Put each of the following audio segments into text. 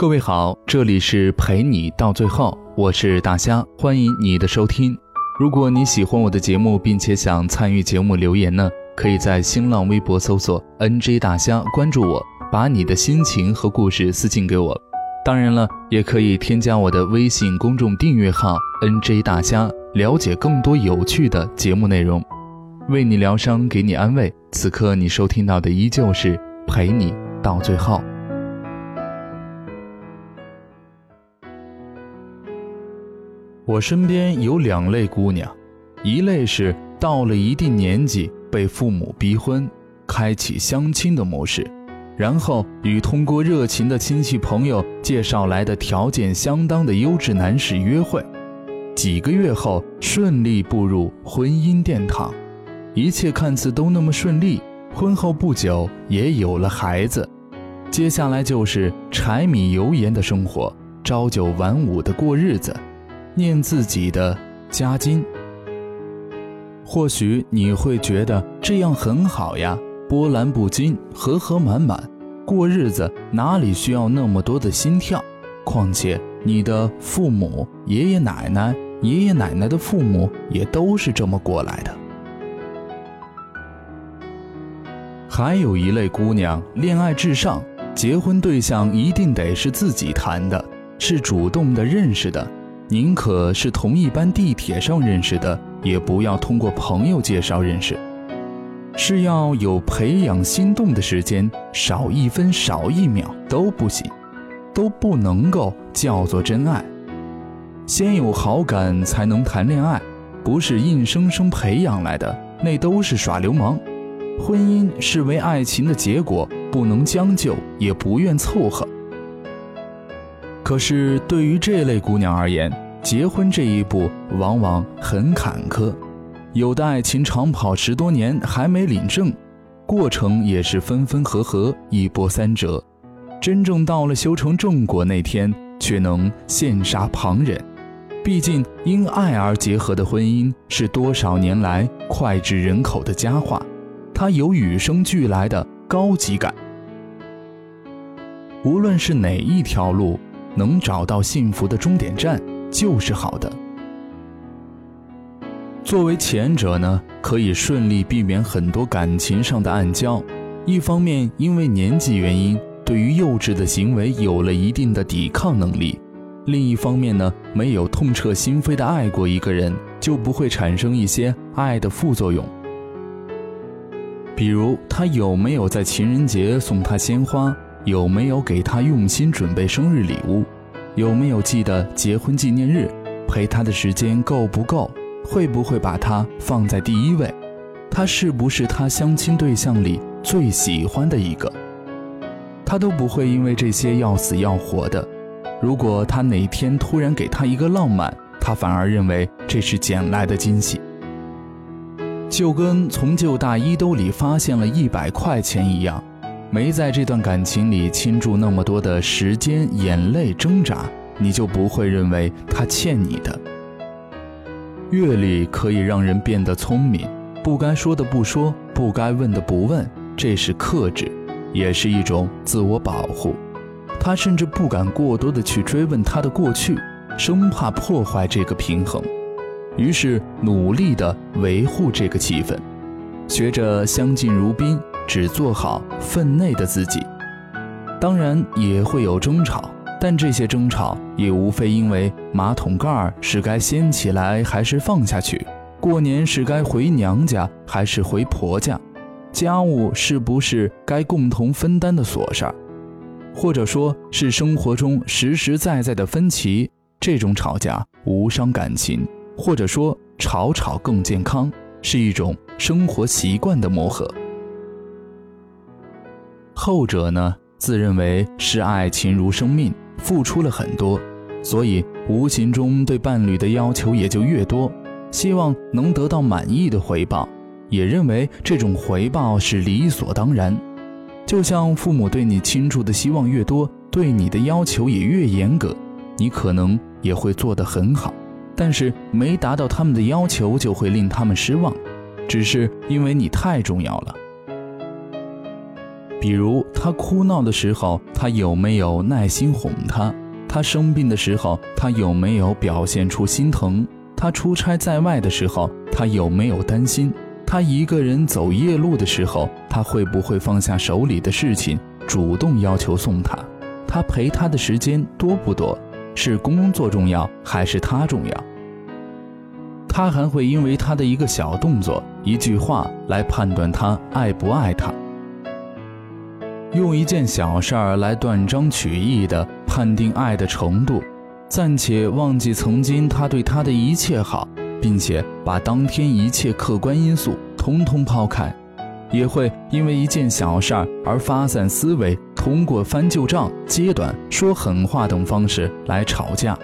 各位好，这里是陪你到最后，我是大虾，欢迎你的收听。如果你喜欢我的节目，并且想参与节目留言呢，可以在新浪微博搜索 “nj 大虾”，关注我，把你的心情和故事私信给我。当然了，也可以添加我的微信公众订阅号 “nj 大虾”，了解更多有趣的节目内容，为你疗伤，给你安慰。此刻你收听到的依旧是陪你到最后。我身边有两类姑娘，一类是到了一定年纪被父母逼婚，开启相亲的模式，然后与通过热情的亲戚朋友介绍来的条件相当的优质男士约会，几个月后顺利步入婚姻殿堂，一切看似都那么顺利，婚后不久也有了孩子，接下来就是柴米油盐的生活，朝九晚五的过日子。念自己的家经，或许你会觉得这样很好呀，波澜不惊，和和满满，过日子哪里需要那么多的心跳？况且你的父母、爷爷奶奶、爷爷奶奶的父母也都是这么过来的。还有一类姑娘，恋爱至上，结婚对象一定得是自己谈的，是主动的认识的。宁可是同一班地铁上认识的，也不要通过朋友介绍认识。是要有培养心动的时间，少一分少一秒都不行，都不能够叫做真爱。先有好感才能谈恋爱，不是硬生生培养来的，那都是耍流氓。婚姻是为爱情的结果，不能将就，也不愿凑合。可是对于这类姑娘而言，结婚这一步往往很坎坷，有的爱情长跑十多年还没领证，过程也是分分合合，一波三折，真正到了修成正果那天，却能羡煞旁人。毕竟因爱而结合的婚姻是多少年来脍炙人口的佳话，它有与生俱来的高级感。无论是哪一条路。能找到幸福的终点站就是好的。作为前者呢，可以顺利避免很多感情上的暗礁。一方面，因为年纪原因，对于幼稚的行为有了一定的抵抗能力；另一方面呢，没有痛彻心扉的爱过一个人，就不会产生一些爱的副作用。比如，他有没有在情人节送她鲜花？有没有给他用心准备生日礼物？有没有记得结婚纪念日？陪他的时间够不够？会不会把他放在第一位？他是不是他相亲对象里最喜欢的一个？他都不会因为这些要死要活的。如果他哪天突然给他一个浪漫，他反而认为这是捡来的惊喜，就跟从旧大衣兜里发现了一百块钱一样。没在这段感情里倾注那么多的时间、眼泪、挣扎，你就不会认为他欠你的。阅历可以让人变得聪明，不该说的不说，不该问的不问，这是克制，也是一种自我保护。他甚至不敢过多的去追问他的过去，生怕破坏这个平衡，于是努力的维护这个气氛，学着相敬如宾。只做好分内的自己，当然也会有争吵，但这些争吵也无非因为马桶盖是该掀起来还是放下去，过年是该回娘家还是回婆家，家务是不是该共同分担的琐事儿，或者说是生活中实实在在的分歧。这种吵架无伤感情，或者说吵吵更健康，是一种生活习惯的磨合。后者呢，自认为视爱情如生命，付出了很多，所以无形中对伴侣的要求也就越多，希望能得到满意的回报，也认为这种回报是理所当然。就像父母对你倾注的希望越多，对你的要求也越严格，你可能也会做得很好，但是没达到他们的要求，就会令他们失望，只是因为你太重要了。比如他哭闹的时候，他有没有耐心哄他？他生病的时候，他有没有表现出心疼？他出差在外的时候，他有没有担心？他一个人走夜路的时候，他会不会放下手里的事情，主动要求送他？他陪他的时间多不多？是工作重要还是他重要？他还会因为他的一个小动作、一句话来判断他爱不爱他。用一件小事儿来断章取义地判定爱的程度，暂且忘记曾经他对他的一切好。并且把当天一切客观因素通通抛开，也会因为一件小事儿而发散思维，通过翻旧账、揭短、说狠话等方式来吵架。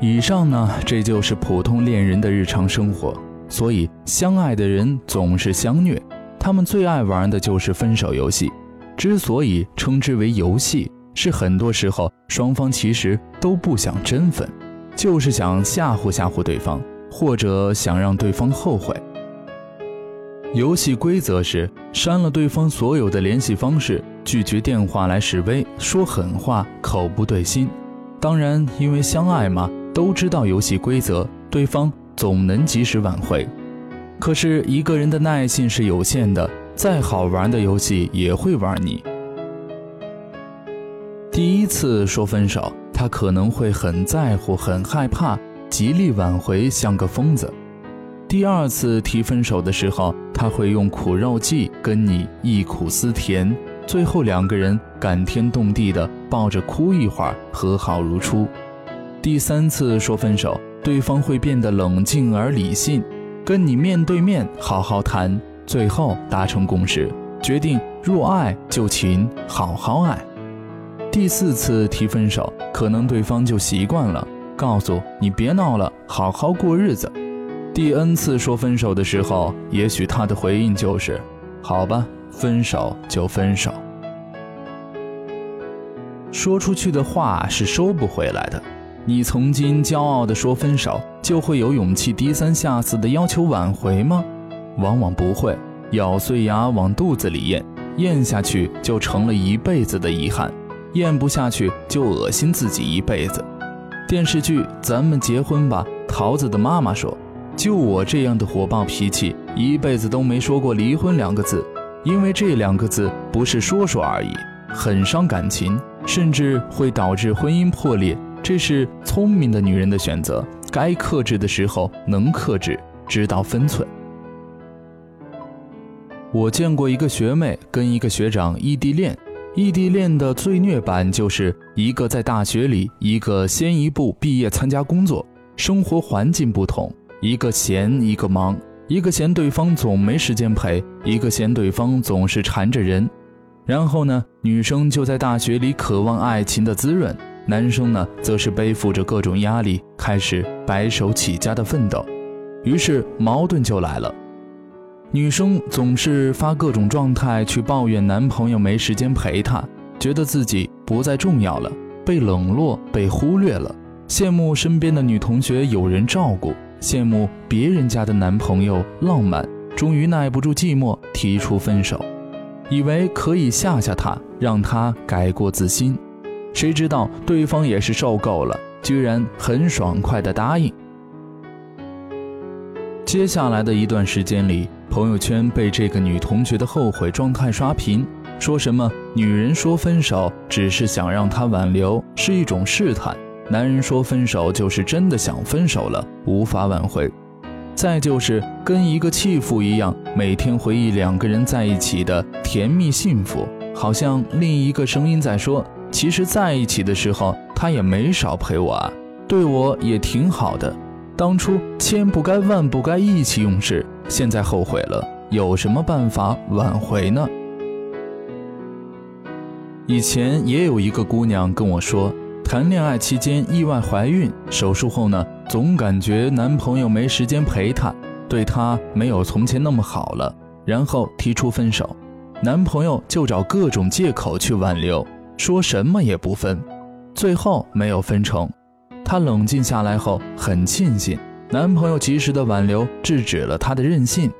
以上呢，这就是普通恋人的日常生活。所以，相爱的人总是相虐，他们最爱玩的就是分手游戏。之所以称之为游戏，是很多时候双方其实都不想真分。就是想吓唬吓唬对方，或者想让对方后悔。游戏规则是删了对方所有的联系方式，拒绝电话来示威，说狠话，口不对心。当然，因为相爱嘛，都知道游戏规则，对方总能及时挽回。可是一个人的耐性是有限的，再好玩的游戏也会玩腻。第一次说分手。他可能会很在乎、很害怕，极力挽回，像个疯子。第二次提分手的时候，他会用苦肉计跟你忆苦思甜，最后两个人感天动地的抱着哭一会儿，和好如初。第三次说分手，对方会变得冷静而理性，跟你面对面好好谈，最后达成共识，决定若爱就勤，好好爱。第四次提分手，可能对方就习惯了，告诉你别闹了，好好过日子。第 N 次说分手的时候，也许他的回应就是：好吧，分手就分手。说出去的话是收不回来的。你曾经骄傲地说分手，就会有勇气低三下四地要求挽回吗？往往不会，咬碎牙往肚子里咽，咽下去就成了一辈子的遗憾。咽不下去就恶心自己一辈子。电视剧《咱们结婚吧》，桃子的妈妈说：“就我这样的火爆脾气，一辈子都没说过离婚两个字，因为这两个字不是说说而已，很伤感情，甚至会导致婚姻破裂。这是聪明的女人的选择，该克制的时候能克制，知道分寸。”我见过一个学妹跟一个学长异地恋。异地恋的最虐版就是一个在大学里，一个先一步毕业参加工作，生活环境不同，一个闲一个忙，一个嫌对方总没时间陪，一个嫌对方总是缠着人。然后呢，女生就在大学里渴望爱情的滋润，男生呢则是背负着各种压力，开始白手起家的奋斗，于是矛盾就来了。女生总是发各种状态去抱怨男朋友没时间陪她，觉得自己不再重要了，被冷落、被忽略了。羡慕身边的女同学有人照顾，羡慕别人家的男朋友浪漫，终于耐不住寂寞提出分手，以为可以吓吓他，让他改过自新。谁知道对方也是受够了，居然很爽快的答应。接下来的一段时间里。朋友圈被这个女同学的后悔状态刷屏，说什么女人说分手只是想让他挽留，是一种试探；男人说分手就是真的想分手了，无法挽回。再就是跟一个弃妇一样，每天回忆两个人在一起的甜蜜幸福，好像另一个声音在说：其实在一起的时候，他也没少陪我啊，对我也挺好的。当初千不该万不该意气用事。现在后悔了，有什么办法挽回呢？以前也有一个姑娘跟我说，谈恋爱期间意外怀孕，手术后呢，总感觉男朋友没时间陪她，对她没有从前那么好了，然后提出分手，男朋友就找各种借口去挽留，说什么也不分，最后没有分成。她冷静下来后，很庆幸。男朋友及时的挽留，制止了她的任性。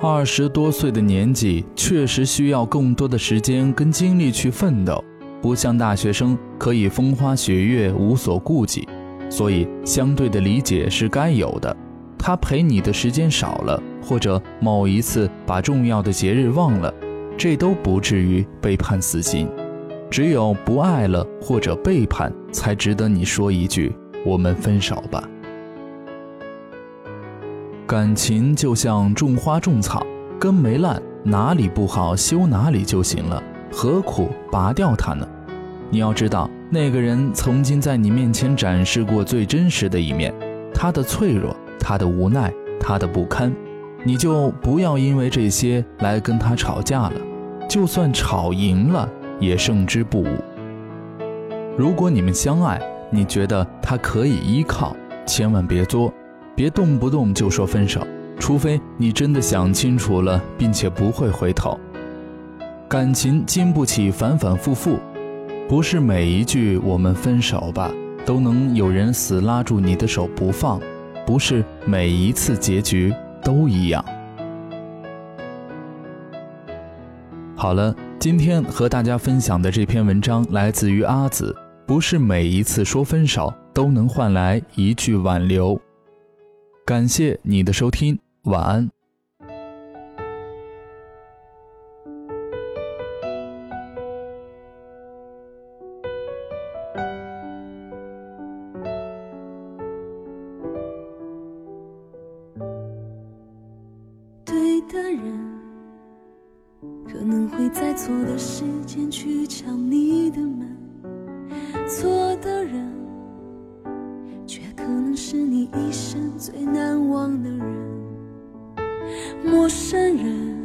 二十多岁的年纪，确实需要更多的时间跟精力去奋斗，不像大学生可以风花雪月无所顾忌，所以相对的理解是该有的。他陪你的时间少了，或者某一次把重要的节日忘了，这都不至于被判死刑。只有不爱了或者背叛，才值得你说一句“我们分手吧”。感情就像种花种草，根没烂，哪里不好修哪里就行了，何苦拔掉它呢？你要知道，那个人曾经在你面前展示过最真实的一面，他的脆弱。他的无奈，他的不堪，你就不要因为这些来跟他吵架了。就算吵赢了，也胜之不武。如果你们相爱，你觉得他可以依靠，千万别作，别动不动就说分手，除非你真的想清楚了，并且不会回头。感情经不起反反复复，不是每一句“我们分手吧”都能有人死拉住你的手不放。不是每一次结局都一样。好了，今天和大家分享的这篇文章来自于阿紫。不是每一次说分手都能换来一句挽留。感谢你的收听，晚安。生最难忘的人。陌生人，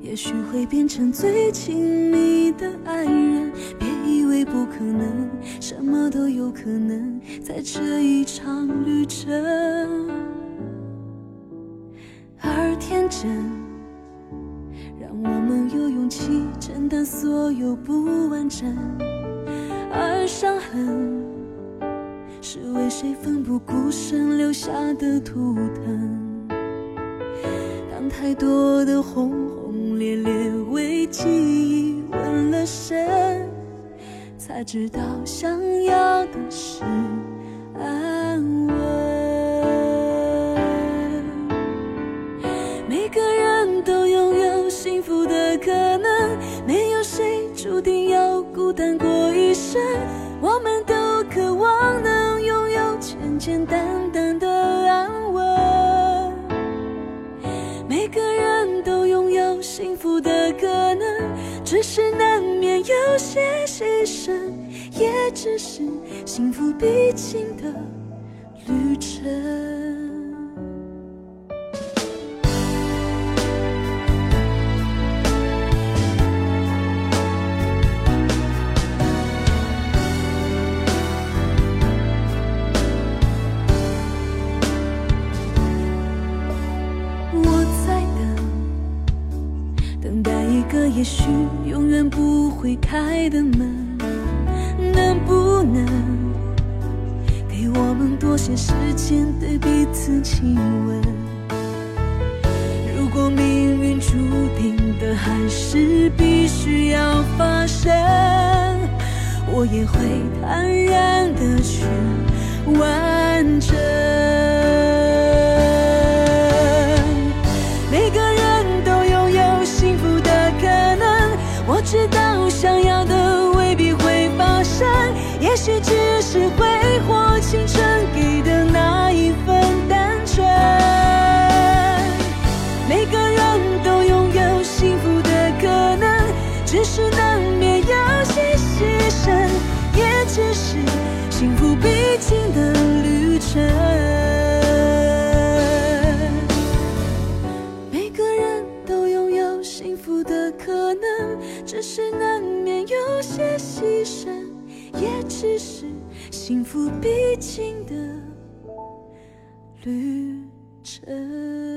也许会变成最亲密的爱人。别以为不可能，什么都有可能，在这一场旅程。而天真。让我们有勇气承担所有不完整，而伤痕谁奋不顾身留下的图腾。当太多的轰轰烈烈为记忆纹了身，才知道想要的是安稳。每个人都拥有幸福的可能。没有谁注定要孤单过一生，我们都的可能，只是难免有些牺牲，也只是幸福必经的旅程。永远不会开的门，能不能给我们多些时间对彼此亲吻？如果命运注定的还是必须要发生，我也会坦然的去完成。人都拥有幸福的可能，只是难免有些牺牲，也只是幸福必经的旅程。每个人都拥有幸福的可能只是难免有些牺牲，也只是幸福必经的旅程。